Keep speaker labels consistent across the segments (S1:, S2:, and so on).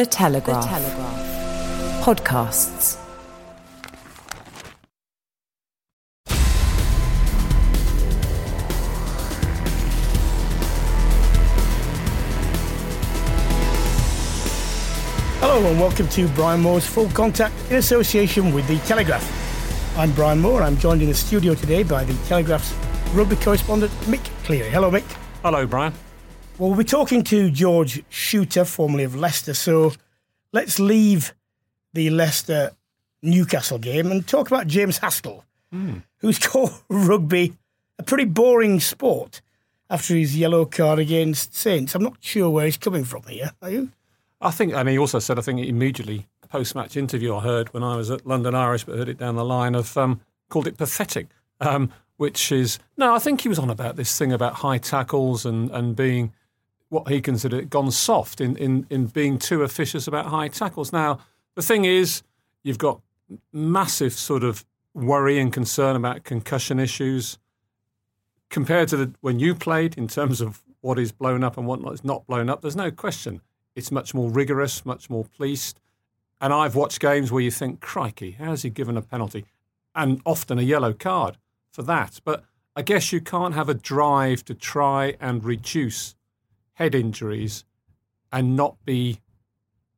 S1: The Telegraph. The Telegraph. Podcasts.
S2: Hello and welcome to Brian Moore's Full Contact in association with The Telegraph. I'm Brian Moore. I'm joined in the studio today by The Telegraph's rugby correspondent Mick Cleary. Hello, Mick.
S3: Hello, Brian.
S2: Well, we'll be talking to George Chuter, formerly of Leicester. So let's leave the Leicester Newcastle game and talk about James Haskell, mm. who's called rugby a pretty boring sport after his yellow card against Saints. I'm not sure where he's coming from here. Are you?
S3: I think, and he also said, I think immediately post match interview I heard when I was at London Irish, but heard it down the line of um, called it pathetic, um, which is no, I think he was on about this thing about high tackles and and being what he considered gone soft in in in being too officious about high tackles. Now the thing is, you've got massive sort of worry and concern about concussion issues compared to the, when you played in terms of what is blown up and what is not blown up. There's no question it's much more rigorous, much more policed. And I've watched games where you think, crikey, how's he given a penalty? And often a yellow card for that. But I guess you can't have a drive to try and reduce head injuries and not be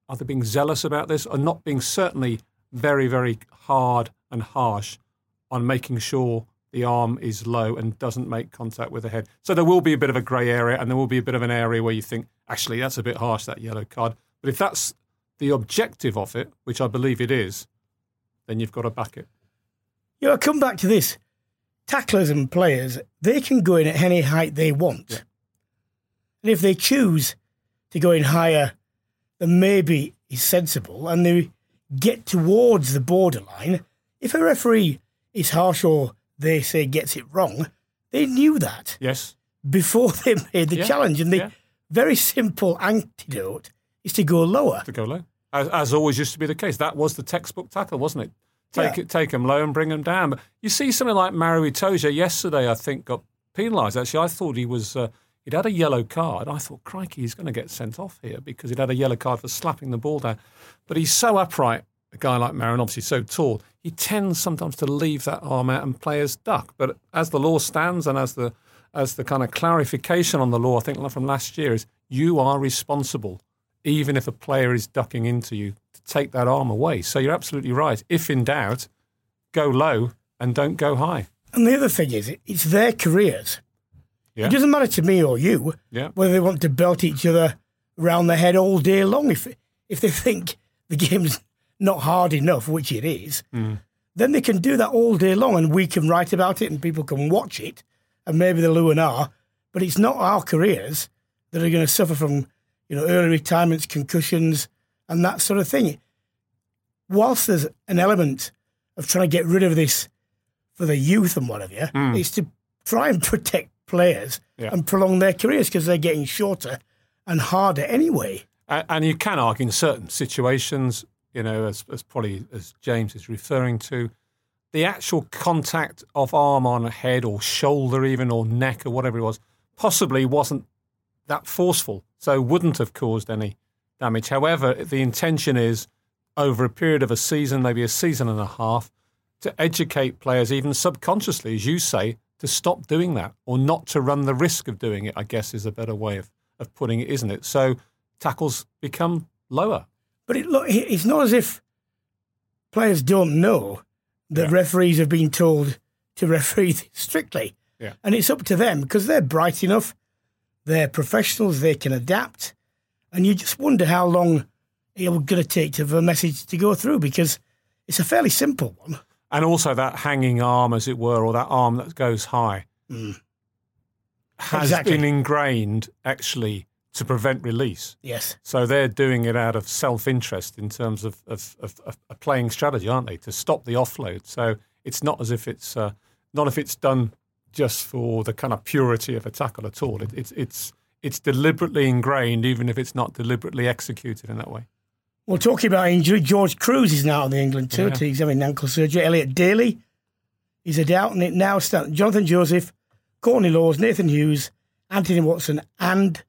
S3: either being zealous about this or not being certainly very, very hard and harsh on making sure the arm is low and doesn't make contact with the head. So there will be a bit of a grey area and there will be a bit of an area where you think, actually, that's a bit harsh, that yellow card. But if that's the objective of it, which I believe it is, then you've got to back it.
S2: You know, come back to this. Tacklers and players, they can go in at any height they want. Yeah. And if they choose to go in higher than maybe is sensible and they get towards the borderline, if a referee is harsh or they say gets it wrong, they knew that.
S3: Yes.
S2: Before they made the yeah. challenge. And the yeah. very simple antidote is to go lower.
S3: To go low. As, as, always used to be the case. That was the textbook tackle, wasn't it? Take yeah. it, take them low and bring them down. But you see something like Maro Itoje yesterday, I think, got penalised. Actually, I thought he was. Uh, he'd had a yellow card. I thought, crikey, he's going to get sent off here because he'd had a yellow card for slapping the ball down. But he's so upright, a guy like Maron, obviously so tall he tends sometimes to leave that arm out and players duck. But as the law stands and as the as the kind of clarification on the law, I think from last year is you are responsible, even if a player is ducking into you, to take that arm away. So you're absolutely right. If in doubt, go low and don't go high.
S2: And the other thing is, it's their careers. Yeah. It doesn't matter to me or you yeah. whether they want to belt each other around the head all day long. If if they think the game's not hard enough, which it is, mm. then they can do that all day long and we can write about it and people can watch it and maybe they'll ooh and ah. But it's not our careers that are going to suffer from, you know, early retirements, concussions, and that sort of thing. Whilst there's an element of trying to get rid of this for the youth and whatever, mm. it's to try and protect players yeah. and prolong their careers because they're getting shorter and harder anyway.
S3: And you can argue in certain situations you know, as, as probably as James is referring to, the actual contact of arm on head or shoulder, even or neck or whatever it was, possibly wasn't that forceful, so wouldn't have caused any damage. However, the intention is over a period of a season, maybe a season and a half, to educate players, even subconsciously, as you say, to stop doing that or not to run the risk of doing it, I guess is a better way of, of putting it, isn't it? So tackles become lower.
S2: But it, look, it's not as if players don't know that yeah. referees have been told to referee strictly.
S3: Yeah.
S2: And it's up to them because they're bright enough, they're professionals, they can adapt. And you just wonder how long it's going to take for a message to go through because it's a fairly simple one.
S3: And also that hanging arm, as it were, or that arm that goes high,
S2: mm.
S3: has
S2: exactly.
S3: been ingrained actually to prevent release.
S2: Yes.
S3: So they're doing it out of self interest in terms of, of, of, of, a playing strategy, aren't they, to stop the offload. So it's not as if it's uh, not if it's done just for the kind of purity of a tackle at all. It, it's it's it's deliberately ingrained, even if it's not deliberately executed in that way.
S2: Well, talking about injury, George Kruis is now on the England tour. Yeah. He's having ankle surgery. Elliot Daly is a doubt, and it now stands Jonathan Joseph, Courtney Lawes, Nathan Hughes, Anthony Watson, and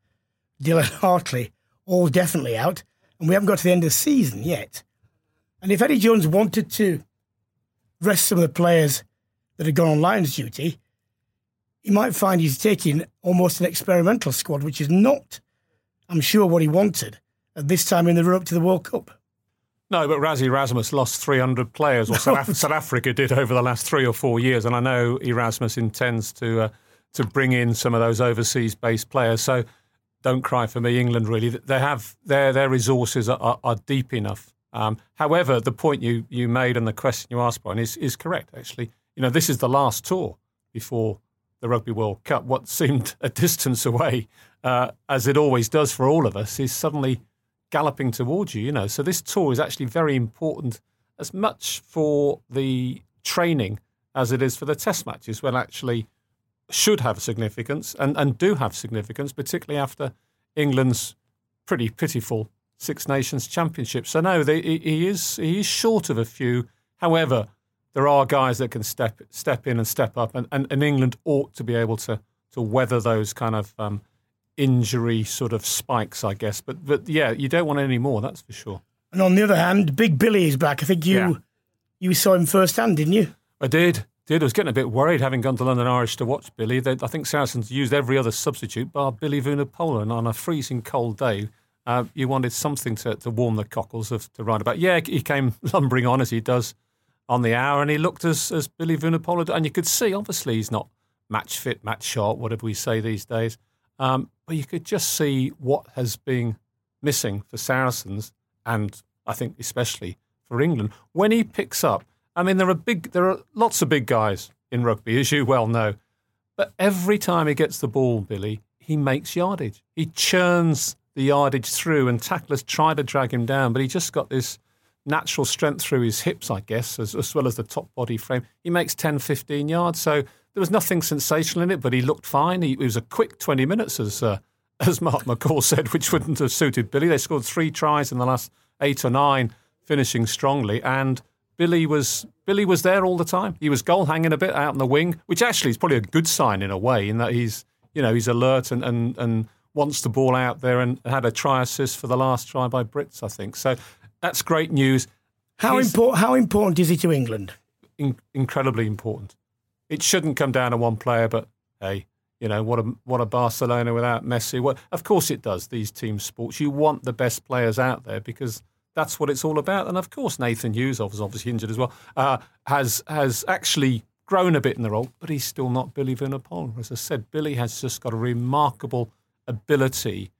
S2: Dylan Hartley, all definitely out. And we haven't got to the end of the season yet. And if Eddie Jones wanted to rest some of the players that had gone on Lions duty, he might find he's taking almost an experimental squad, which is not, I'm sure, what he wanted this time in the run up to the World Cup.
S3: No, but Rassie Erasmus lost 300 players, or South, South, Africa did over the last three or four years. And I know Erasmus intends to uh, to bring in some of those overseas based players. So don't cry for me, England. Really, they have their their resources are, are, are deep enough. Um, however, the point you, you made and the question you asked, Brian, is is correct. Actually, you know, this is the last tour before the Rugby World Cup. What seemed a distance away, uh, as it always does for all of us, is suddenly galloping towards you, you know. So this tour is actually very important as much for the training as it is for the test matches, when actually should have significance and, and do have significance, particularly after England's pretty pitiful Six Nations Championship. So no, they, he is he is short of a few. However, there are guys that can step step in and step up, and, and, and England ought to be able to to weather those kind of um, injury sort of spikes, I guess. But but yeah, you don't want any more. That's for sure.
S2: And on the other hand, Big Billy is back. I think you yeah. you saw him firsthand, didn't you?
S3: I did. Did I was getting a bit worried having gone to London Irish to watch Billy. They, I think Saracens used every other substitute bar Billy Vunipola, and on a freezing cold day, uh, you wanted something to, to warm the cockles of to ride about. Yeah, he came lumbering on as he does on the hour, and he looked as as Billy Vunipola, and you could see obviously he's not match fit, match sharp, whatever we say these days. Um, but you could just see what has been missing for Saracens, and I think especially for England when he picks up. I mean, there are big, there are lots of big guys in rugby, as you well know. But every time he gets the ball, Billy, he makes yardage. He churns the yardage through, and tacklers try to drag him down, but he just got this natural strength through his hips, I guess, as, as well as the top body frame. He makes 10, 15 yards. So there was nothing sensational in it, but he looked fine. He, it was a quick 20 minutes, as uh, as Mark McCall said, which wouldn't have suited Billy. They scored three tries in the last eight or nine, finishing strongly. And Billy was Billy was there all the time. He was goal hanging a bit out in the wing, which actually is probably a good sign in a way, in that he's you know he's alert and and, and wants the ball out there and had a try assist for the last try by Brits, I think. So that's great news.
S2: How important? How important is he to England?
S3: In, incredibly important. It shouldn't come down to one player, but hey, you know what a what a Barcelona without Messi. Well, of course it does. These team sports, you want the best players out there because that's what it's all about. And of course, Nathan Hughes, obviously injured as well, uh, has has actually grown a bit in the role, but he's still not Billy Vunipola. As I said, Billy has just got a remarkable ability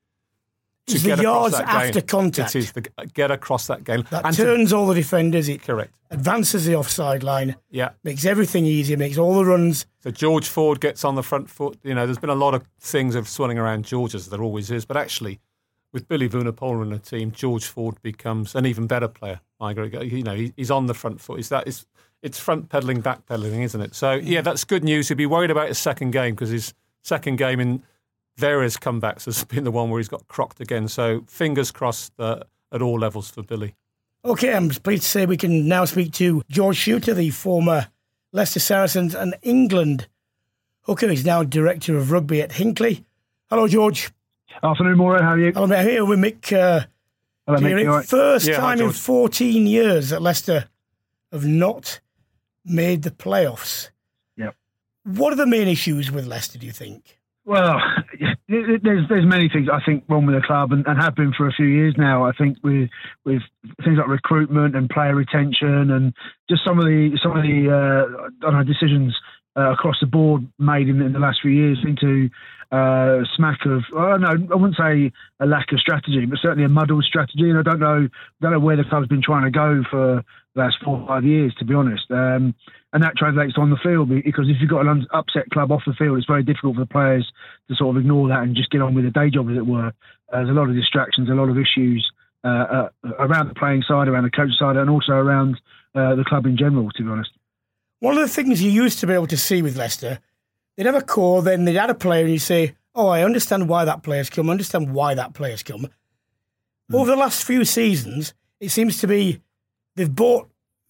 S2: to the yards after
S3: game.
S2: contact.
S3: It is the get across that game.
S2: Uh, that and turns to, all the defenders. It
S3: correct.
S2: Advances the offside line.
S3: Yeah.
S2: Makes everything easier. Makes all the runs.
S3: So George Ford gets on the front foot. You know, there's been a lot of things of swirling around George as there always is, but actually with Billy Vunipola in the team, George Ford becomes an even better player. I agree. You know, he's on the front foot. Is that is it's front pedaling, back pedaling, isn't it? So yeah, that's good news. He'd be worried about his second game because his second game in various comebacks has been the one where he's got crocked again. So fingers crossed uh, at all levels for Billy.
S2: Okay, I'm pleased to say we can now speak to George Chuter, the former Leicester Saracens and England hooker. He's now director of rugby at Hinckley. Hello, George.
S4: Afternoon, Mauro. How are you?
S2: I'm here with Mick. Uh,
S4: Hello, Mick. Right?
S2: First yeah, time hi, in 14 years that Leicester have not made the playoffs.
S4: Yep.
S2: What are the main issues with Leicester? Do you think?
S4: Well, there's there's many things I think wrong with the club and, and, have been for a few years now. I think with with things like recruitment and player retention and just some of the some of the uh, know, decisions uh, across the board made in, in, the last few years seem to uh, smack of I know I wouldn't say a lack of strategy, but certainly a muddled strategy. And I don't know don't know where the club's been trying to go for the last four or five years, to be honest. Um, and that translates on the field because if you've got an upset club off the field, it's very difficult for the players to sort of ignore that and just get on with the day job, as it were. Uh, there's a lot of distractions, a lot of issues uh, uh, around the playing side, around the coach side, and also around uh, the club in general. To be honest,
S2: one of the things you used to be able to see with Leicester, they'd have a core, then they'd add a player, and you say, "Oh, I understand why that player's come. I understand why that player's come." Mm. Over the last few seasons, it seems to be they've bought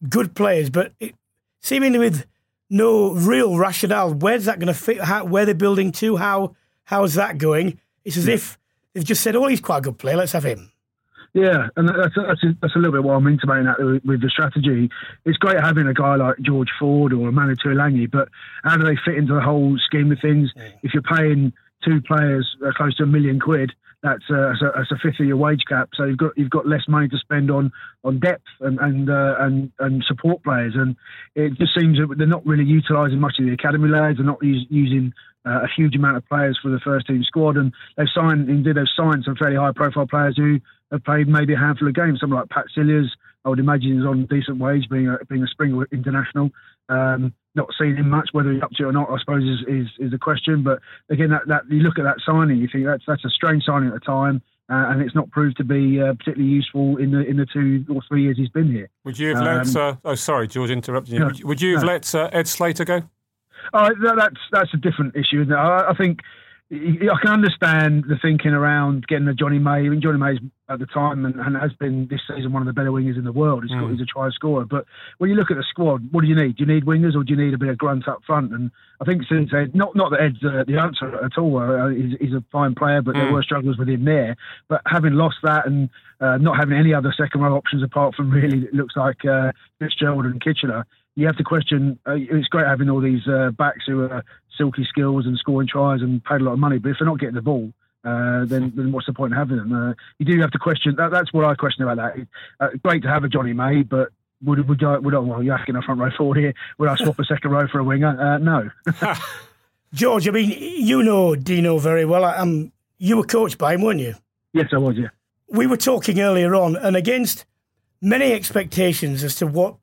S2: good players, but it, seemingly with no real rationale. Where's that going to fit? How, where they're building to? How how's that going? It's as if they've just said, "Oh, he's quite a good player. Let's have him."
S4: Yeah, and that's a, that's a, that's a little bit what I'm intimating that with, with, the strategy. It's great having a guy like George Ford or a Manu Tuilagi, but how do they fit into the whole scheme of things? If you're paying two players uh, close to a million quid, that's a, that's a, that's a fifth of your wage cap. So you've got you've got less money to spend on on depth and and uh, and, and support players, and it just seems that they're not really utilising much of the academy lads. They're not use, using uh, a huge amount of players for the first team squad, and they've signed indeed they've signed some fairly high profile players who have played maybe a handful of games. Someone like Pat Cilliers, I would imagine, he's on decent wage, being a being a spring international. Um, not seen him much. Whether he's up to it or not, I suppose, is, is, is a question. But again, that, that you look at that signing, you think that's that's a strange signing at the time. Uh, and it's not proved to be uh, particularly useful in the in the two or three years he's been here.
S3: Would you have um, let? Uh, oh, sorry, George, interrupting you. No, would, would, you have no. let uh, Ed Slater go?
S4: Oh, that's that's a different issue. I, I think I can understand the thinking around getting a Jonny May. I mean, Jonny May's at the time and, and, has been this season one of the better wingers in the world. He's, mm. got, he's a try scorer. But when you look at the squad, what do you need? Do you need wingers or do you need a bit of grunt up front? And I think since Ed, not not that Ed's uh, the answer at all. Uh, he's, he's, a fine player, but mm. there were struggles with him there. But having lost that and uh, not having any other second row options apart from really, it looks like uh, Fitzgerald and Kitchener you have to question. Uh, it's great having all these uh, backs who are silky skills and scoring tries and paid a lot of money, but if they're not getting the ball, uh, then, then what's the point in having them? Uh, you do have to question. That, that's what I question about that. Uh, great to have a Jonny May, but would would I, would I, well, you're asking a front row forward here. Would I swap a second row for a winger? Uh, no.
S2: George, I mean, you know Dino very well. I, um, you were coached by him, weren't you?
S4: Yes, I was. Yeah.
S2: We were talking earlier on, and against many expectations as to what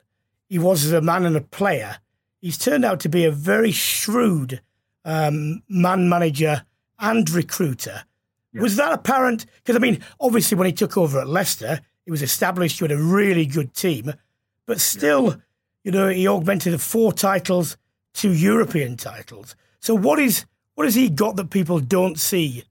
S2: he was as a man and a player, he's turned out to be a very shrewd um, man manager and recruiter. Yeah. Was that apparent? Because, I mean, obviously, when he took over at Leicester, it was established you had a really good team, but still, yeah. you know, he augmented four titles, two European titles. So, what is what has he got that people don't see?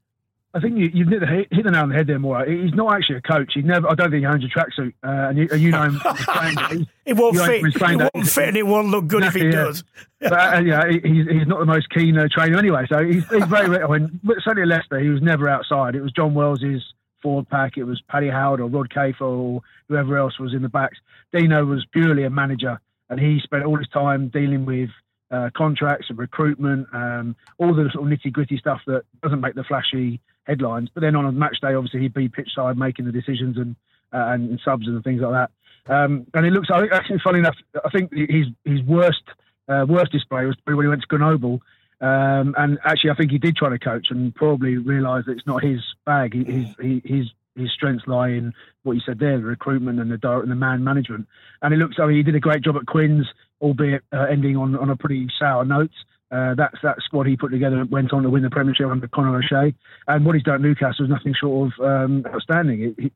S4: I think you, you've hit the, hit the nail on the head there, Moore, He's not actually a coach. He never. I don't think he owns a tracksuit, uh, and you, you, know him.
S2: it won't fit. It won't fit, and it won't look good if he yeah. does.
S4: but, uh, yeah, he's, he's not the most keen uh, trainer anyway. So he's, he's very. When certainly at Leicester, he was never outside. It was John Wells's forward pack. It was Paddy Howard or Rod Kafer or whoever else was in the backs. Dino was purely a manager, and he spent all his time dealing with uh, contracts and recruitment, um, all the sort of nitty gritty stuff that doesn't make the flashy headlines. But then on a match day, obviously he'd be pitch side making the decisions and uh, and, subs and things like that. Um, and it looks actually funny enough. I think his his worst uh, worst display was when he went to Grenoble. Um, and actually, I think he did try to coach and probably realised that it's not his bag. He, his, he, his his strengths lie in what you said there, the recruitment and the direct and the man management. And it looks like he did a great job at Quins, albeit uh, ending on, on a pretty sour note. Uh, that's that squad he put together and went on to win the Premiership under Conor O'Shea. And what he's done at Newcastle is nothing short of um, outstanding. It, it's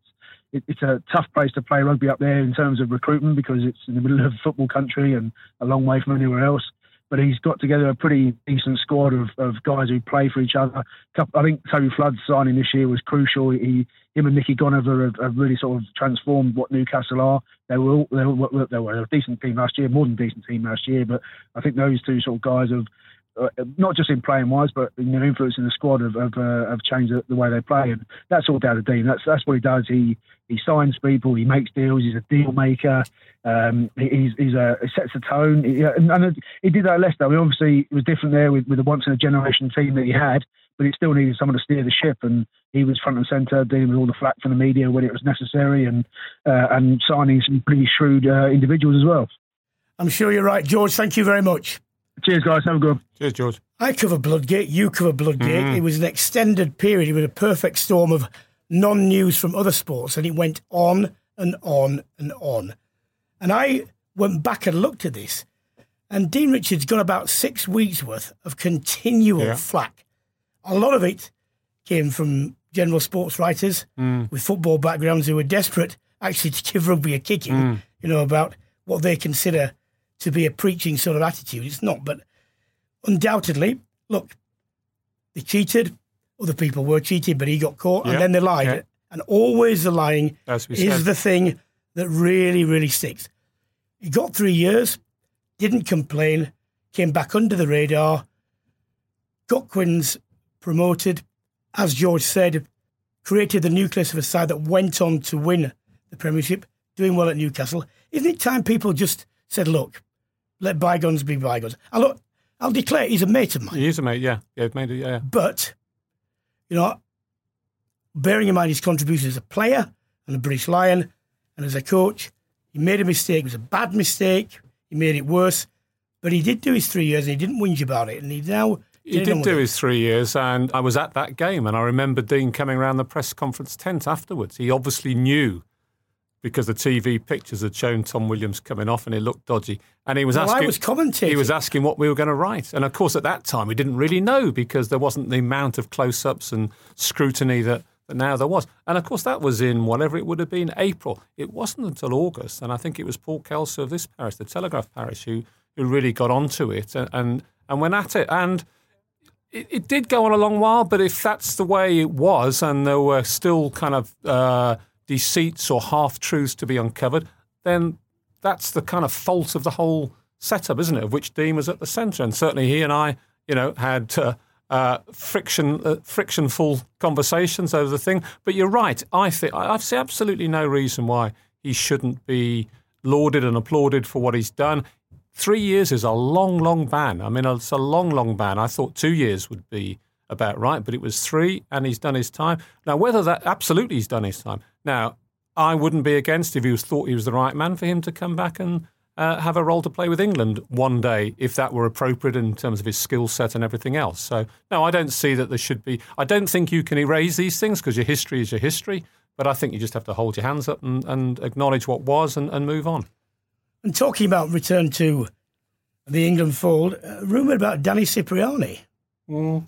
S4: it, it's a tough place to play rugby up there in terms of recruitment because it's in the middle of football country and a long way from anywhere else. But he's got together a pretty decent squad of, of guys who play for each other. I think Toby Flood's signing this year was crucial. He, him and Nicky Goneva have, have, really sort of transformed what Newcastle are. They were, all, they were they were a decent team last year, more than decent team last year. But I think those two sort of guys have not just in playing wise, but you know, influencing the squad have have, uh, have changed the, the, way they play, and that's all down to Dean. That's that's what he does. He he signs people, he makes deals, he's a deal maker. Um, he's he's a he sets the tone, he, and, and, he did that at Leicester. Obviously, it was different there with with the once in a generation team that he had, but he still needed someone to steer the ship, and he was front and centre, dealing with all the flack from the media when it was necessary, and uh, and signing some pretty shrewd uh, individuals as well.
S2: I'm sure you're right, George. Thank you very much.
S4: Cheers, guys. Have a good.
S3: Cheers, George.
S2: I cover Bloodgate. You cover Bloodgate. Mm. It was an extended period. with a perfect storm of non-news from other sports, and it went on and on and on. And I went back and looked at this, and Dean Richards got about six weeks worth of continual yeah. flack. A lot of it came from general sports writers mm. with football backgrounds who were desperate actually to give rugby a kicking, mm. you know, about what they consider to be a preaching sort of attitude. It's not, but undoubtedly, look, they cheated. Other people were cheated, but he got caught, and then they lied. Yeah. And always the lying is said. the thing that really, really sticks. He got three years, didn't complain, came back under the radar, got Quins promoted, as George said, created the nucleus of a side that went on to win the Premiership, doing well at Newcastle. Isn't it time people just said, look, let bygones be bygones? I look, I'll declare he's a mate of mine.
S3: He is a mate, yeah. Yeah, made it, yeah.
S2: But, you know, bearing in mind his contribution as a player and a British Lion and as a coach, he made a mistake. It was a bad mistake. He made it worse. But he did do his three years and he didn't whinge about it. And he now.
S3: He did do his three years, and I was at that game, and I remember Dean coming around the press conference tent afterwards. He obviously knew because the TV pictures had shown Tom Williams coming off and it looked dodgy. And he was
S2: well,
S3: asking.
S2: I was commentating.
S3: He was asking what we were going to write, and of course, at that time, we didn't really know because there wasn't the amount of close-ups and scrutiny that, that now there was. And of course, that was in whatever it would have been April. It wasn't until August, and I think it was Paul Kelso of this parish, the Telegraph parish, who who really got onto it and and, and went at it and. It, it did go on a long while, but if that's the way it was, and there were still kind of uh, deceits or half truths to be uncovered, then that's the kind of fault of the whole setup, isn't it? Of which Dean was at the centre, and certainly he and I, you know, had uh, uh, friction, uh, frictionful conversations over the thing. But you're right. I think I see absolutely no reason why he shouldn't be lauded and applauded for what he's done. Three years is a long, long ban. I mean, it's a long, long ban. I thought two years would be about right, but it was three, and he's done his time. Now, whether that absolutely he's done his time. Now, I wouldn't be against if he was thought he was the right man for him to come back and uh, have a role to play with England one day, if that were appropriate in terms of his skill set and everything else. So, no, I don't see that there should be. I don't think you can erase these things because your history is your history. But I think you just have to hold your hands up and, and acknowledge what was and, and move on.
S2: And talking about return to the England fold, uh, rumoured about Danny Cipriani. Mm.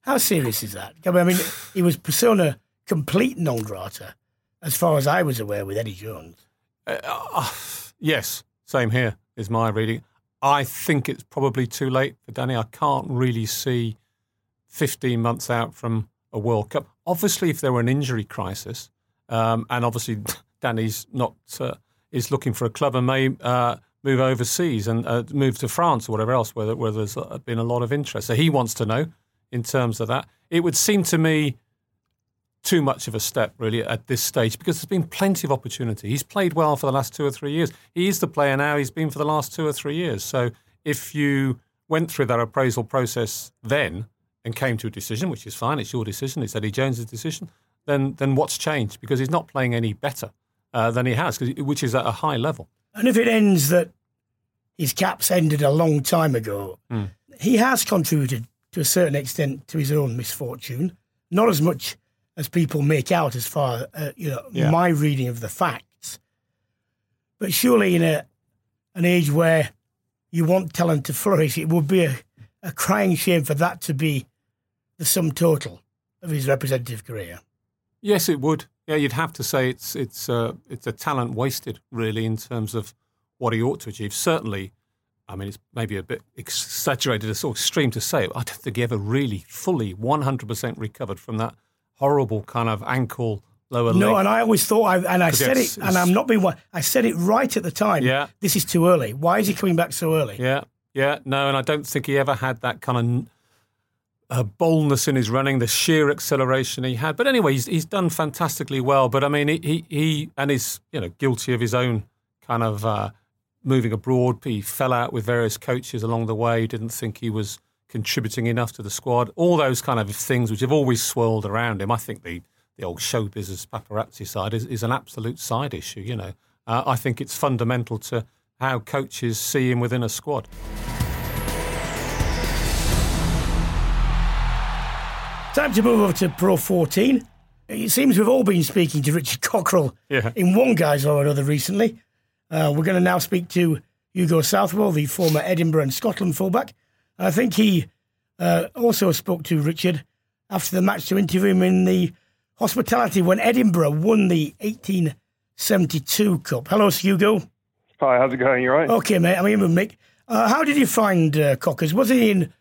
S2: How serious is that? I mean, he was persona complete non grata, as far as I was aware, with Eddie Jones. Uh, uh,
S3: yes, same here is my reading. I think it's probably too late for Danny. I can't really see 15 months out from a World Cup. Obviously, if there were an injury crisis, um, and obviously Danny's not uh, is looking for a club and may uh, move overseas and uh, move to France or whatever else, where, where there's uh, been a lot of interest. So he wants to know in terms of that. It would seem to me too much of a step, really, at this stage because there's been plenty of opportunity. He's played well for the last two or three years. He is the player now he's been for the last two or three years. So if you went through that appraisal process then and came to a decision, which is fine, it's your decision, it's Eddie Jones' decision, then then what's changed? Because he's not playing any better uh, than he has, which is at a high level.
S2: And if it ends that his caps ended a long time ago, mm. he has contributed to a certain extent to his own misfortune. Not as much as people make out, as far uh, you know, yeah. my reading of the facts. But surely, in a an age where you want talent to flourish, it would be a, a crying shame for that to be the sum total of his representative career.
S3: Yes, it would. Yeah, you'd have to say it's it's uh, it's a talent wasted, really, in terms of what he ought to achieve. Certainly, I mean, it's maybe a bit exaggerated, a sort of extreme to say. I don't think he ever really fully 100% recovered from that horrible kind of ankle lower
S2: no,
S3: leg.
S2: No, and I always thought, I, and I said it, and I'm not being one. I said it right at the time.
S3: Yeah,
S2: this is too early. Why is he coming back so early?
S3: Yeah, Yeah, no, and I don't think he ever had that kind of uh, boldness in his running, the sheer acceleration he had. But anyway, he's, he's done fantastically well. But I mean, he, he, he and he's you know guilty of his own kind of uh, moving abroad. He fell out with various coaches along the way. Didn't think he was contributing enough to the squad. All those kind of things which have always swirled around him. I think the the old show business paparazzi side is, is an absolute side issue. You know, uh, I think it's fundamental to how coaches see him within a squad.
S2: Time to move over to Pro 14. It seems we've all been speaking to Richard Cockerill yeah. in one guise or another recently. Uh, we're going to now speak to Hugo Southwell, the former Edinburgh and Scotland fullback. I think he uh, also spoke to Richard after the match to interview him in the hospitality when Edinburgh won the 1872 Cup. Hello, Hugo.
S5: Hi, how's it going? You right?
S2: Okay, mate. I'm here with Mick. Uh, how did you find uh, Cockers? Was he in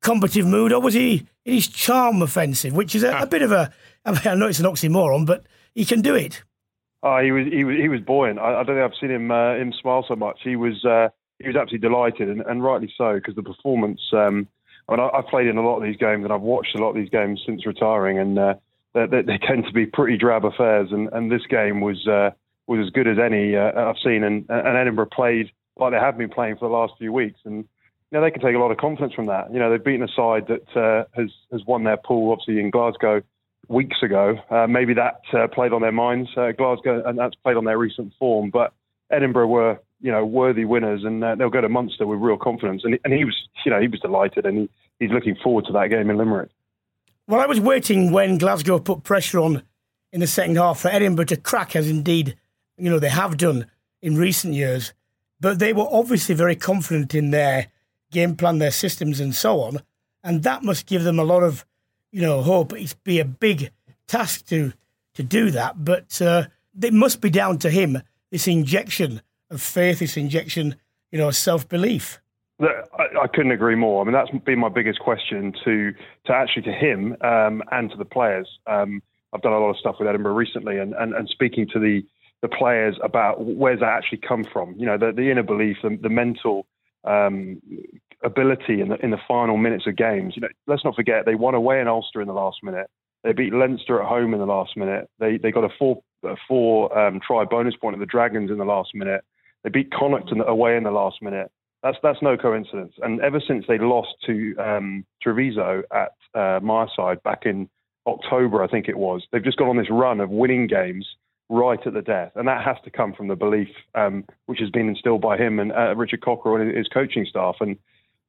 S2: combative mood or was he in his charm offensive, which is a, a bit of a, I, mean, I know it's an oxymoron, but he can do it.
S5: Oh, he was he was he was buoyant. I, I don't think I've seen him uh, him smile so much. He was uh, he was absolutely delighted, and, and rightly so, because the performance. Um, I mean, I, have played in a lot of these games, and I've watched a lot of these games since retiring, and uh, they, they, tend to be pretty drab affairs. And, and this game was uh, was as good as any uh, I've seen, and, and Edinburgh played like they have been playing for the last few weeks, and you know they can take a lot of confidence from that. You know, they've beaten a side that uh, has has won their pool, obviously in Glasgow weeks ago. Uh, maybe that uh, played on their minds, uh, Glasgow, and that's played on their recent form. But Edinburgh were, you know, worthy winners, and uh, they'll go to Munster with real confidence. And, and he was, you know, he was delighted, and he, he's looking forward to that game in Limerick.
S2: Well, I was waiting when Glasgow put pressure on in the second half for Edinburgh to crack, as indeed, you know, they have done in recent years. But they were obviously very confident in their game plan, their systems, and so on. And that must give them a lot of you know, hope. It's be a big task to to do that, but uh, it must be down to him. This injection of faith, this injection, you know, self belief.
S5: I, I, couldn't agree more. I mean, that's been my biggest question to to actually to him um, and to the players. Um, I've done a lot of stuff with Edinburgh recently, and, and, and speaking to the the players about where's that actually come from. You know, the, the inner belief, the, the mental um, ability in the in the final minutes of games. You know, let's not forget they won away in Ulster in the last minute. They beat Leinster at home in the last minute. They they got a four a four um, try bonus point at the Dragons in the last minute. They beat Connacht away in the last minute. That's that's no coincidence. And ever since they lost to um, Treviso at uh, Myreside back in October, I think it was, they've just gone on this run of winning games right at the death, and that has to come from the belief um, which has been instilled by him and uh, Richard Cockerill and his coaching staff. And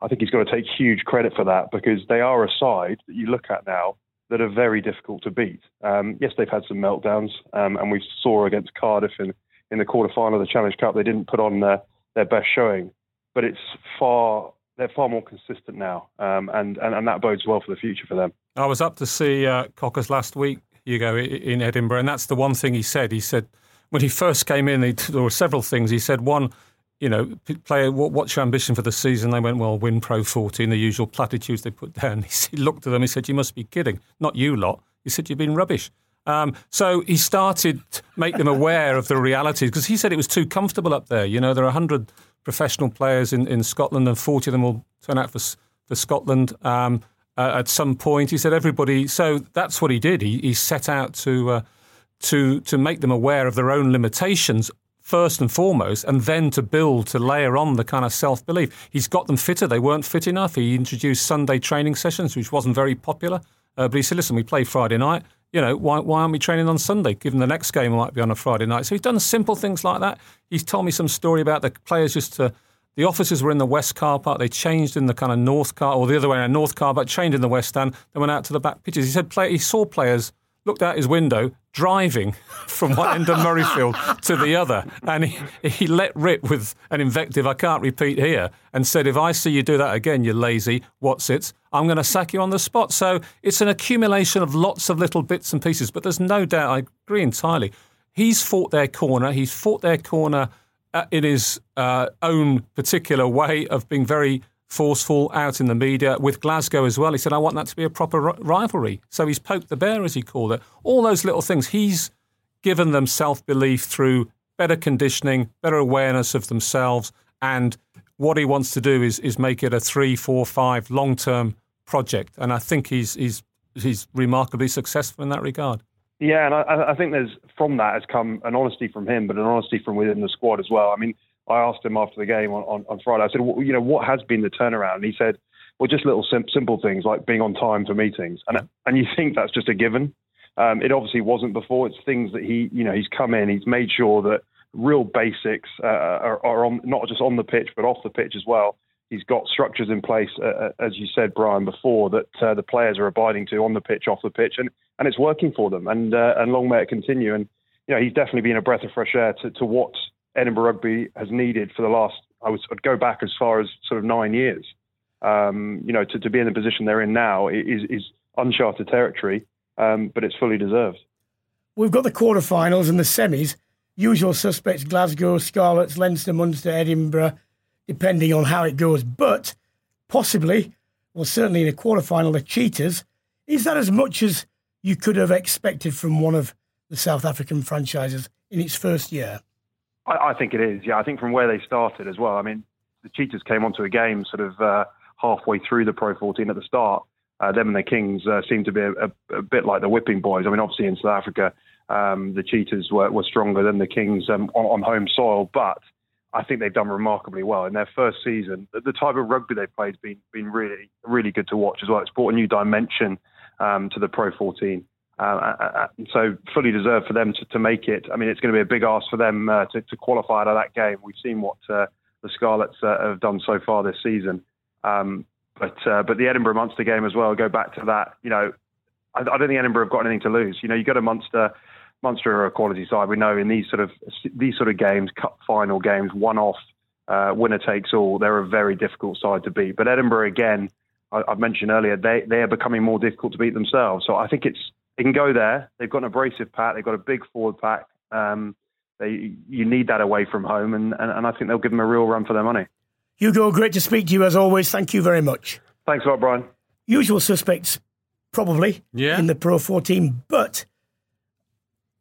S5: I think he's got to take huge credit for that because they are a side that you look at now that are very difficult to beat. Um, yes, they've had some meltdowns, um, and we saw against Cardiff in, in the quarter final of the Challenge Cup, they didn't put on their, their best showing, but it's far they're far more consistent now, um, and, and and that bodes well for the future for them.
S3: I was up to see uh, Cockers last week, Hugo, in Edinburgh, and that's the one thing he said. He said when he first came in, he, there were several things. He said one you know, player, what, what's your ambition for the season? They went, well, win Pro 14, the usual platitudes they put down. He looked at them, he said, you must be kidding. Not you lot. He said, you've been rubbish. Um, so he started to make them aware of the realities because he said it was too comfortable up there. You know, there are 100 professional players in, in Scotland and 40 of them will turn out for, for Scotland um, uh, at some point. He said everybody, so that's what he did. He, he set out to, uh, to, to make them aware of their own limitations first and foremost, and then to build, to layer on the kind of self belief. He's got them fitter. They weren't fit enough. He introduced Sunday training sessions, which wasn't very popular. Uh, but he said, listen, we play Friday night. You know, why, why aren't we training on Sunday, given the next game might be on a Friday night? So he's done simple things like that. He's told me some story about the players just to. The officers were in the west car park. They changed in the kind of north car, or the other way around, north car, but changed in the west stand. They went out to the back pitches. He said play, he saw players looked out his window, driving from one end of Murrayfield to the other, and he, he let rip with an invective I can't repeat here, and said, "If I see you do that again, you lazy what's it, I'm going to sack you on the spot." So it's an accumulation of lots of little bits and pieces, but there's no doubt. I agree entirely. He's fought their corner. He's fought their corner uh, in his uh, own particular way of being very forceful out in the media with Glasgow as well. He said, I want that to be a proper rivalry. So he's poked the bear, as he called it. All those little things. He's given them self belief through better conditioning, better awareness of themselves, and what he wants to do is is make it a three, four, five long term project, and I think he's he's he's remarkably successful in that regard.
S5: Yeah, and I, I think there's from that has come an honesty from him, but an honesty from within the squad as well. I mean, I asked him after the game on, on, on Friday. I said, well, you know, what has been the turnaround? And he said, well, just little sim- simple things like being on time for meetings, and and you think that's just a given. Um, it obviously wasn't before. It's things that he, you know, he's come in, he's made sure that real basics uh, are, are, on not just on the pitch but off the pitch as well. He's got structures in place, uh, uh, as you said, Brian, before that uh, the players are abiding to on the pitch, off the pitch, and, and it's working for them. And uh, and long may it continue. And you know, he's definitely been a breath of fresh air to, to what Edinburgh Rugby has needed for the last. I would I'd go back as far as sort of nine years. Um, you know, to, to be in the position they're in now is is uncharted territory, um, but it's fully deserved.
S2: We've got the quarterfinals and the semis usual suspects Glasgow, Scarlets, Leinster, Munster, Edinburgh, depending on how it goes. But possibly, well, certainly in a quarter final, the Cheetahs. Is that as much as you could have expected from one of the South African franchises in its first year?
S5: I, I think it is, yeah. I think from where they started as well. I mean, the Cheetahs came onto a game sort of uh, halfway through the Pro 14 at the start. Uh, them and the Kings uh, seemed to be a, a, a, bit like the whipping boys. I mean, obviously in South Africa, um, the Cheetahs were, were, stronger than the Kings um, on, on, home soil, but I think they've done remarkably well in their first season. The, the type of rugby they've played has been been really really good to watch as well. It's brought a new dimension um, to the Pro 14. Uh, uh, uh, so fully deserved for them to, to, make it. I mean, it's going to be a big ask for them uh, to, to, qualify out of that game. We've seen what uh, the Scarlets uh, have done so far this season. Um, but but the Edinburgh Munster game as well. Go back to that. You know, I, I don't think Edinburgh have got anything to lose. You know, you go to Munster Munster are a quality side. We know in these sort of these sort of games, cup final games, one off, uh, winner takes all. They're a very difficult side to beat. But Edinburgh again, I, have mentioned earlier, they they are becoming more difficult to beat themselves. So I think it's it can go there. They've got an abrasive pack. They've got a big forward pack. Um, they you need that away from home, and, and, and I think they'll give them a real run for their money.
S2: Hugo, great to speak to you as always. Thank you very much.
S5: Thanks a lot, Brian.
S2: Usual suspects, probably
S3: yeah.
S2: in the Pro 14, but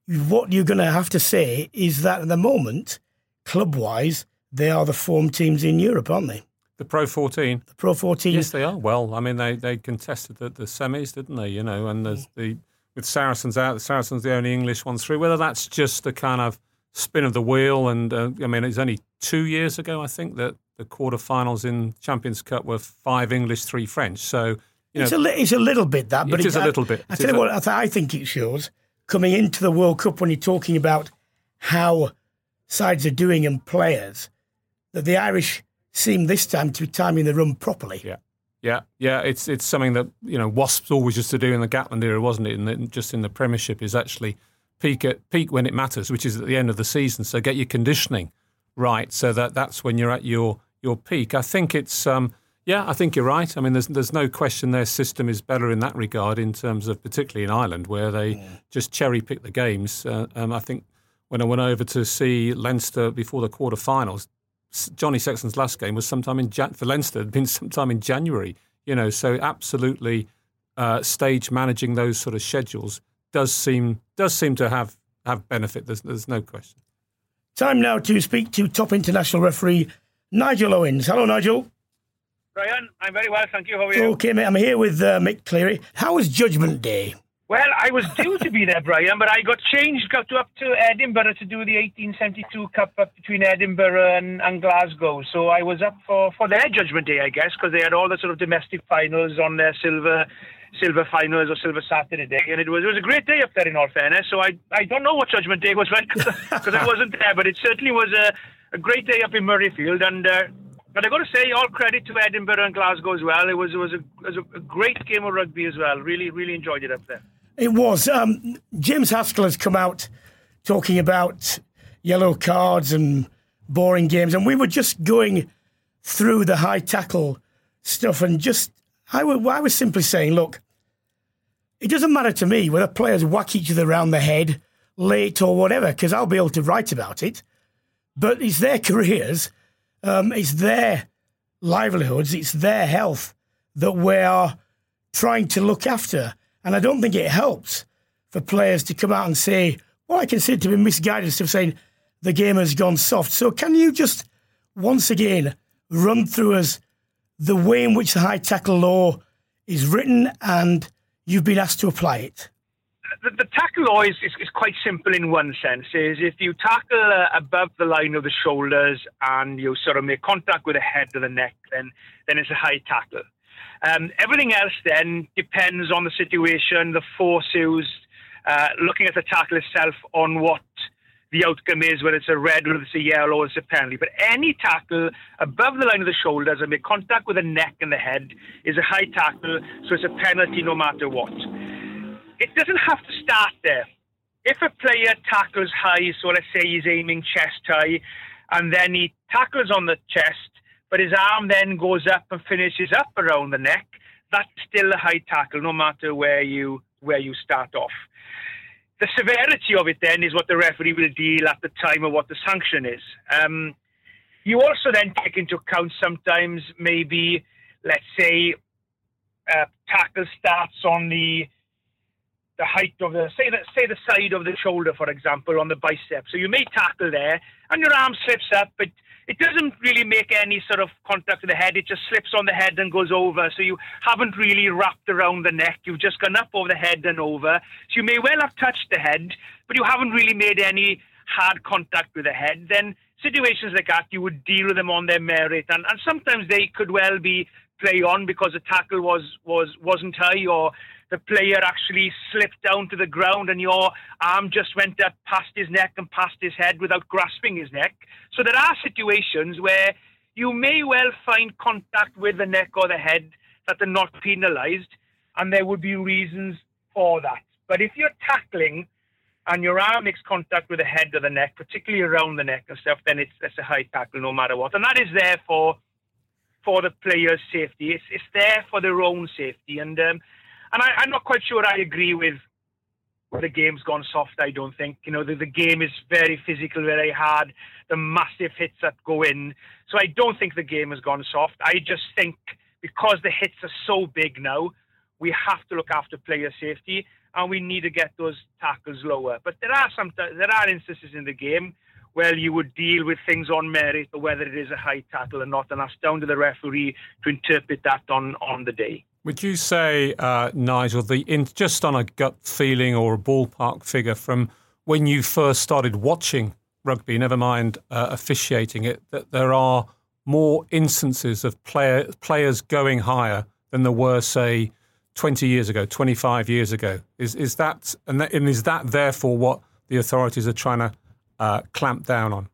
S2: what you're going to have to say is that at the moment, club wise, they are the form teams in Europe, aren't they?
S3: The Pro 14.
S2: The Pro 14.
S3: Yes, they are. Well, I mean, they, they contested the, the semis, didn't they? You know, and there's the with Saracens out, the Saracens the only English one through. Whether that's just the kind of spin of the wheel, and uh, I mean, it's only two years ago, I think, that the quarterfinals in Champions Cup were five English, three French. So you know,
S2: it's, a li- it's a little bit that, but
S3: it is a little bit.
S2: I, I tell you what, I, th- I think it shows coming into the World Cup when you're talking about how sides are doing and players, that the Irish seem this time to be timing the run properly.
S3: Yeah. Yeah, yeah, it's it's something that you know Wasps always used to do in the Gatland era, wasn't it? And the, just in the Premiership, is actually peak at peak when it matters, which is at the end of the season. So get your conditioning right, so that that's when you're at your your peak. I think it's um, yeah, I think you're right. I mean, there's there's no question their system is better in that regard, in terms of particularly in Ireland, where they yeah. just cherry pick the games. Uh, um, I think when I went over to see Leinster before the quarterfinals, Johnny Sexton's last game was sometime in Jan- for Leinster had been sometime in January. You know, so absolutely uh, stage managing those sort of schedules does seem does seem to have have benefit. There's there's no question.
S2: Time now to speak to top international referee Nigel Owens. Hello, Nigel.
S6: Brian, I'm very well, thank you. How are you?
S2: Okay, mate. I'm here with uh, Mick Cleary. How was Judgment Day?
S6: Well, I was due to be there, Brian, but I got changed, got to up to Edinburgh to do the 1872 Cup up between Edinburgh and, and Glasgow. So I was up for, for their Judgment Day, I guess, because they had all the sort of domestic finals on their silver silver finals or silver Saturday, day, and it was it was a great day up there. In all fairness, so I I don't know what Judgment Day was like because I wasn't there, but it certainly was a, a great day up in Murrayfield, and uh, but I've got to say, all credit to Edinburgh and Glasgow as well. It was it was a, it was a great game of rugby as well. Really, really enjoyed it up there.
S2: It was. Um, James Haskell has come out talking about yellow cards and boring games, and we were just going through the high tackle stuff, and just I, w- I was simply saying, look, it doesn't matter to me whether players whack each other around the head late or whatever, because I'll be able to write about it. But it's their careers um, it's their livelihoods, it's their health that we are trying to look after. And I don't think it helps for players to come out and say, well, I consider to be misguided stuff saying the game has gone soft. So can you just once again run through us the way in which the high tackle law is written and you've been asked to apply it?
S6: The, the tackle law is, is, is, quite simple in one sense. Is if you tackle uh, above the line of the shoulders and you sort of make contact with the head or the neck, then then it's a high tackle. Um, everything else then depends on the situation, the force used, uh, looking at the tackle itself on what the outcome is, whether it's a red whether it's a yellow or it's a penalty. But any tackle above the line of the shoulders and make contact with the neck and the head is a high tackle, so it's a penalty no matter what. It doesn't have to start there. If a player tackles high, so let's say he's aiming chest high, and then he tackles on the chest, but his arm then goes up and finishes up around the neck, that's still a high tackle, no matter where you where you start off. The severity of it then is what the referee will deal at the time of what the sanction is. Um, you also then take into account sometimes maybe, let's say, uh, tackle starts on the the height of the say say the side of the shoulder, for example, on the bicep. So you may tackle there, and your arm slips up, but it doesn't really make any sort of contact with the head. It just slips on the head and goes over. So you haven't really wrapped around the neck. You've just gone up over the head and over. So you may well have touched the head, but you haven't really made any hard contact with the head. Then situations like that, you would deal with them on their merit, and, and sometimes they could well be play on because the tackle was was wasn't high or the player actually slipped down to the ground and your arm just went up past his neck and past his head without grasping his neck. So there are situations where you may well find contact with the neck or the head that are not penalised, and there would be reasons for that. But if you're tackling and your arm makes contact with the head or the neck, particularly around the neck and stuff, then it's, it's a high tackle no matter what. And that is there for for the player's safety. It's, it's there for their own safety. And um, and I, am not quite sure I agree with the game's gone soft. I don't think you know the, the game is very physical, very hard. The massive hits that go in, so I don't think the game has gone soft. I just think because the hits are so big now, we have to look after player safety and we need to get those tackles lower. But there are some there are instances in the game where you would deal with things on merit whether it is a high tackle or not, and that's down to the referee to interpret that on on the day.
S3: Would you say, uh, Nigel, the in, just on a gut feeling or a ballpark figure from when you first started watching rugby, never mind uh, officiating it, that there are more instances of player, players going higher than there were, say, 20 years ago, 25 years ago? Is, is that, and, that, and is that therefore what the authorities are trying to uh, clamp down on?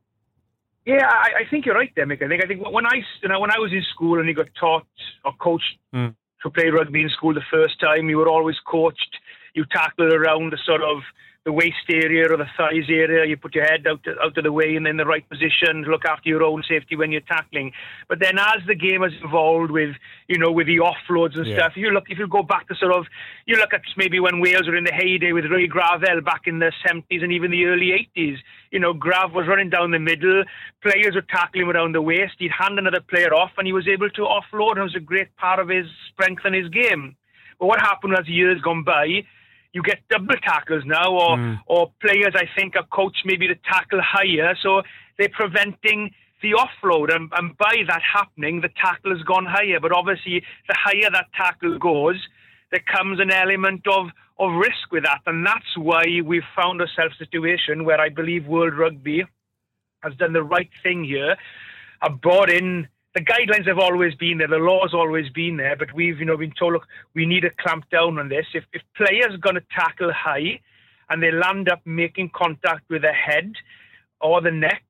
S6: Yeah, I, I, think you're right there, Mick. I think I think when I you know when I was in school and you got taught or coached mm to play rugby in school the first time. You were always coached. You tackled around the sort of the waist area or the thighs area. You put your head out to, out of the way and in the right position look after your own safety when you're tackling. But then as the game has evolved with, you know, with the offloads and yeah. stuff, you look if you go back to sort of you look at maybe when Wales were in the heyday with Ray Gravell back in the 70s and even the early 80s. You know, Grav was running down the middle, players were tackling him around the waist. He'd hand another player off, and he was able to offload. And it was a great part of his strength and his game. But what happened as years gone by? You get double tackles now, or mm. or players I think are coached maybe to tackle higher, so they're preventing the offload, and, and by that happening, the tackle has gone higher. But obviously, the higher that tackle goes, there comes an element of of risk with that, and that's why we've found ourselves a situation where I believe World Rugby has done the right thing here, have brought in the guidelines have always been there, the law's always been there, but we've you know been told look, we need to clamp down on this. If if players are going to tackle high and they land up making contact with the head or the neck,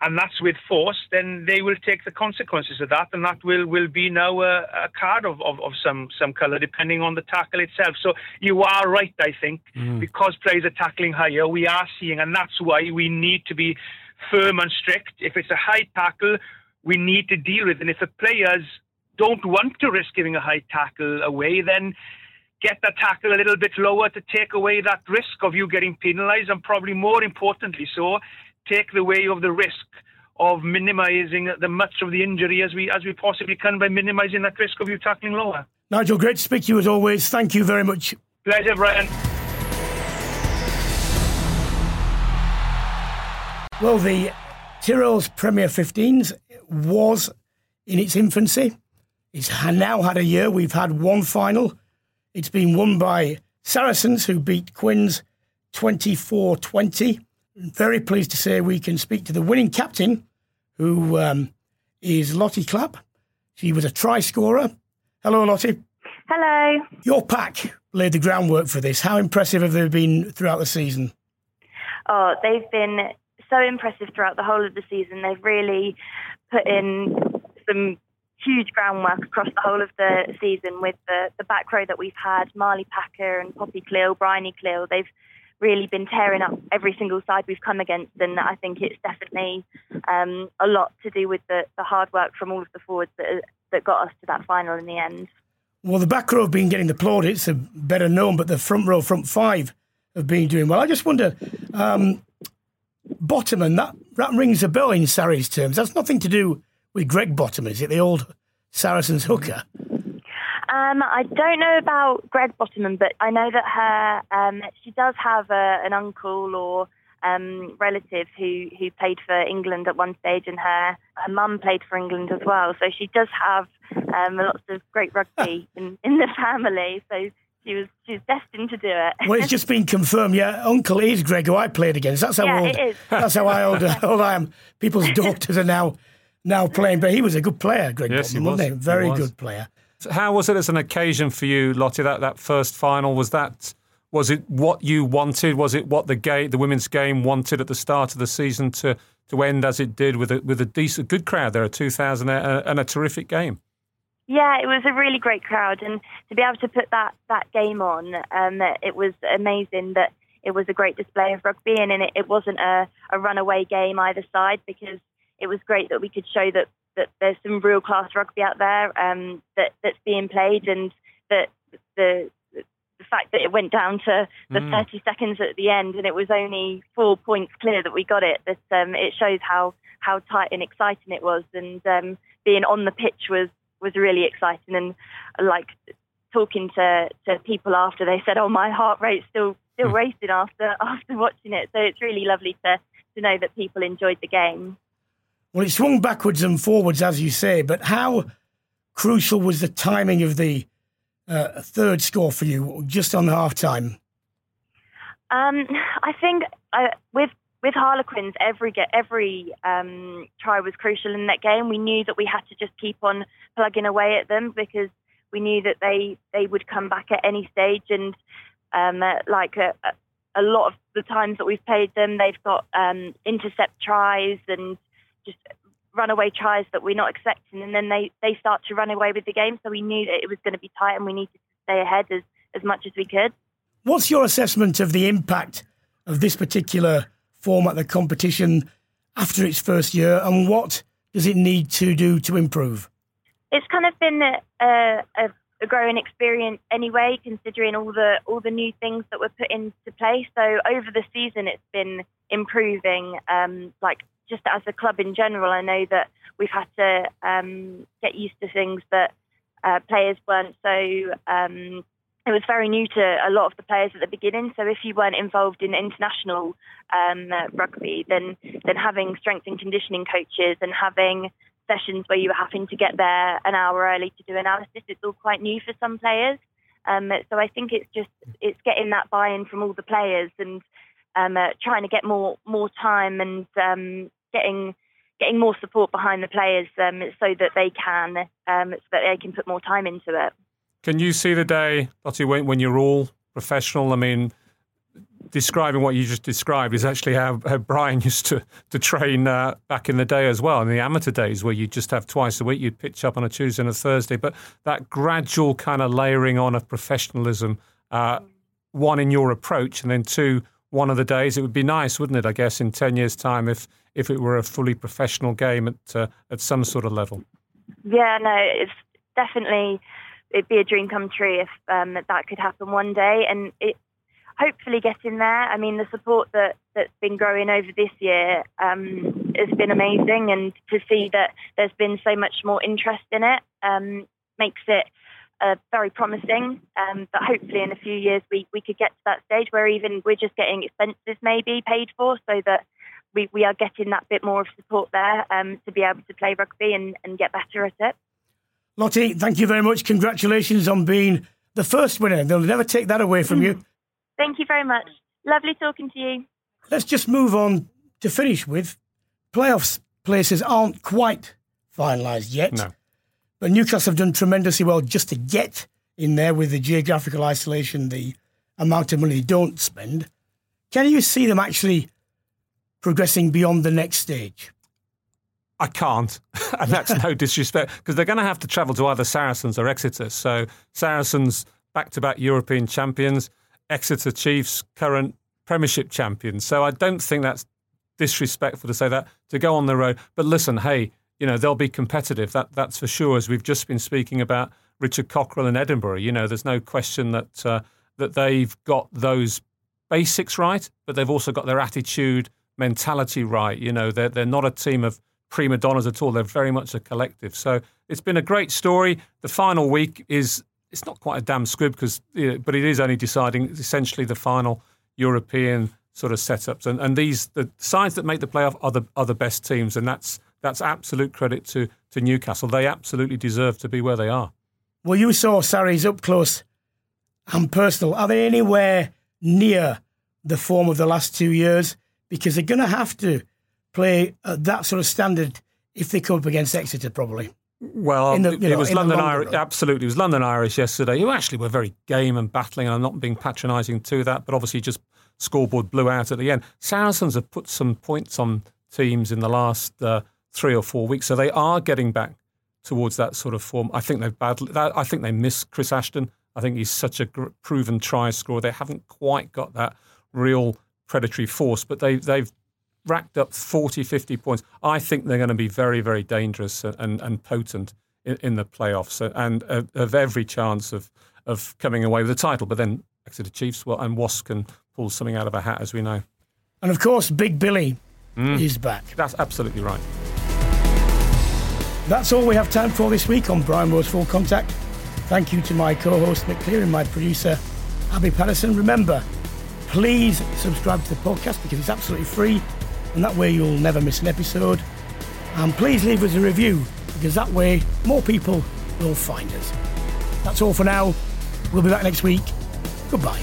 S6: and that's with force, then they will take the consequences of that, and that will, will be now a, a card of, of, of, some some colour depending on the tackle itself. So you are right, I think, mm. because players are tackling higher, we are seeing, and that's why we need to be firm and strict. If it's a high tackle, we need to deal with. And if the players don't want to risk giving a high tackle away, then get the tackle a little bit lower to take away that risk of you getting penalised, and probably more importantly, so take the way of the risk of minimising the much of the injury as we as we possibly can by minimising that risk of you tackling lower.
S2: Nigel, great to speak to you as always. Thank you very much.
S6: Pleasure, Brian.
S2: Well, the Tyrrell's Premier 15s was in its infancy. It's now had a year. We've had one final. It's been won by Saracens, who beat Quins 24 20. Very pleased to say we can speak to the winning captain, who um, is Lotte Clapp. She was a try scorer. Hello, Lottie.
S7: Hello.
S2: Your pack laid the groundwork for this. How impressive have they been throughout the season?
S7: Oh, they've been so impressive throughout the whole of the season. They've really put in some huge groundwork across the whole of the season with the, the back row that we've had, Marley Packer and Poppy Cleall, Bryony Cleall. They've really been tearing up every single side we've come against, and I think it's definitely um, a lot to do with the, the hard work from all of the forwards that, that got us to that final in the end.
S2: Well, the back row have been getting the plaudits, are better known, but the front row, front five, have been doing well. I just wonder, um, Botterman, that, that rings a bell in Sarries terms. That's nothing to do with Greg Bottom, is it? The old Saracens hooker?
S7: Um, I don't know about Greg Botterman, but I know that her um, she does have a, an uncle or um, relative who, who played for England at one stage, and her her mum played for England as well. So she does have um, lots of great rugby in, in the family. So she was she was destined to do it.
S2: well, it's just been confirmed. Yeah, uncle is Greg, who I played against. That's how
S7: yeah,
S2: old.
S7: It is.
S2: That's how I old, old I am. People's daughters are now now playing, but he was a good player, Greg.
S3: Yes,
S2: Botterman,
S3: he was.
S2: He? Very
S3: he was.
S2: good player.
S3: So how was it as an occasion for you, Lotte? That that first final was that. Was it what you wanted? Was it what the game, the women's game wanted at the start of the season to, to end as it did with a, with a decent, good crowd there, a 2,000 uh, and a terrific game?
S7: Yeah, it was a really great crowd, and to be able to put that that game on, um, it was amazing. That it was a great display of rugby, and it, it wasn't a, a runaway game either side because it was great that we could show that that there's some real class rugby out there um, that that's being played, and that the the fact that it went down to the
S3: Mm.
S7: 30 seconds at the end and it was only four points clear that we got it. That um, it shows how how tight and exciting it was, and um, being on the pitch was was really exciting. And like talking to to people after, they said, "Oh, my heart rate's still still racing after after watching it." So it's really lovely to to know that people enjoyed the game.
S2: Well, it swung backwards and forwards, as you say, but how crucial was the timing of the uh, third score for you, just on the half time?
S7: Um, I think uh, with with Harlequins, every get every um, try was crucial in that game. We knew that we had to just keep on plugging away at them because we knew that they they would come back at any stage. And um, uh, like a, a lot of the times that we've played them, they've got um, intercept tries and just runaway tries that we're not expecting, and then they they start to run away with the game. So we knew that it was going to be tight, and we needed to stay ahead as as much as we could.
S2: What's your assessment of the impact of this particular format, the competition, after its first year, and what does it need to do to improve?
S7: It's kind of been a, a, a growing experience anyway, considering all the all the new things that were put into place. So over the season, it's been improving. Um, like just as a club in general, I know that we've had to um, get used to things that uh, players weren't so. Um, it was very new to a lot of the players at the beginning. So if you weren't involved in international um, rugby, then then having strength and conditioning coaches and having sessions where you were having to get there an hour early to do analysis, it's all quite new for some players. Um, so I think it's just it's getting that buy-in from all the players and um, uh, trying to get more more time and um, getting getting more support behind the players um, so that they can um, so that they can put more time into it.
S3: Can you see the day, Lotte, when, when you're all professional? I mean, describing what you just described is actually how, how Brian used to, to train uh, back in the day as well, in the amateur days where you just have twice a week, you'd pitch up on a Tuesday and a Thursday. But that gradual kind of layering on of professionalism, uh, one in your approach, and then two, one of the days, it would be nice, wouldn't it, I guess, in 10 years' time if, if it were a fully professional game at, uh, at some sort of level?
S7: Yeah, no, it's definitely it'd be a dream come true if um, that could happen one day, and it hopefully getting there. I mean, the support that that's been growing over this year um, has been amazing, and to see that there's been so much more interest in it um, makes it uh, very promising. Um, but hopefully, in a few years, we we could get to that stage where even we're just getting expenses maybe paid for, so that we, we are getting that bit more of support there um, to be able to play rugby and, and get better at it.
S2: Lotte, thank you very much. Congratulations on being the first winner. They'll never take that away from you.
S7: Thank you very much. Lovely talking to you.
S2: Let's just move on to finish with playoffs places aren't quite finalised yet.
S3: No.
S2: But Newcastle have done tremendously well just to get in there with the geographical isolation, the amount of money they don't spend. Can you see them actually progressing beyond the next stage?
S3: I can't, and that's no disrespect because they're going to have to travel to either Saracens or Exeter. So Saracens back-to-back European champions, Exeter Chiefs current Premiership champions. So I don't think that's disrespectful to say that to go on the road. But listen, hey, you know they'll be competitive. That that's for sure. As we've just been speaking about Richard Cockerill in Edinburgh, you know, there's no question that uh, that they've got those basics right, but they've also got their attitude, mentality right. You know, they're they're not a team of prima donnas at all. They're very much a collective. So it's been a great story. The final week is it's not quite a damn squib because, you know, but it is only deciding essentially the final European sort of setups. And and these the sides that make the playoff are the are the best teams, and that's that's absolute credit to to Newcastle. They absolutely deserve to be where they are.
S2: Well, you saw Sarries up close and personal. Are they anywhere near the form of the last two years? Because they're going to have to play at that sort of standard if they come up against Exeter, probably.
S3: Well, the, it, know, was London Irish. Absolutely, it was London Irish yesterday, who actually were very game and battling, and I'm not being patronising to that, but obviously just scoreboard blew out at the end. Saracens have put some points on teams in the last uh, three or four weeks, so they are getting back towards that sort of form. I think they've badly. I think they miss Chris Ashton. I think he's such a proven try scorer. They haven't quite got that real predatory force, but they they've racked up 40, 50 points. I think they're going to be very, very dangerous and, and potent in, in the playoffs and uh, have every chance of, of coming away with the title. But then Exeter Chiefs well, and Wasps can pull something out of a hat, as we know.
S2: And of course, Big Billy mm. is back.
S3: That's absolutely right.
S2: That's all we have time for this week on Brian Moore's Full Contact. Thank you to my co host, Mick Cleary, and my producer, Abby Patterson. Remember, please subscribe to the podcast because it's absolutely free and that way you'll never miss an episode. And please leave us a review because that way more people will find us. That's all for now. We'll be back next week. Goodbye.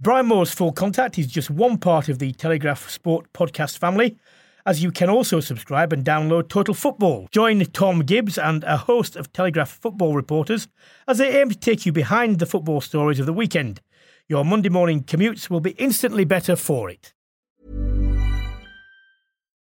S2: Brian Moore's Full Contact is just one part of the Telegraph Sport podcast family as you can also subscribe and download Total Football. Join Tom Gibbs and a host of Telegraph football reporters as they aim to take you behind the football stories of the weekend. Your Monday morning commutes will be instantly better for it.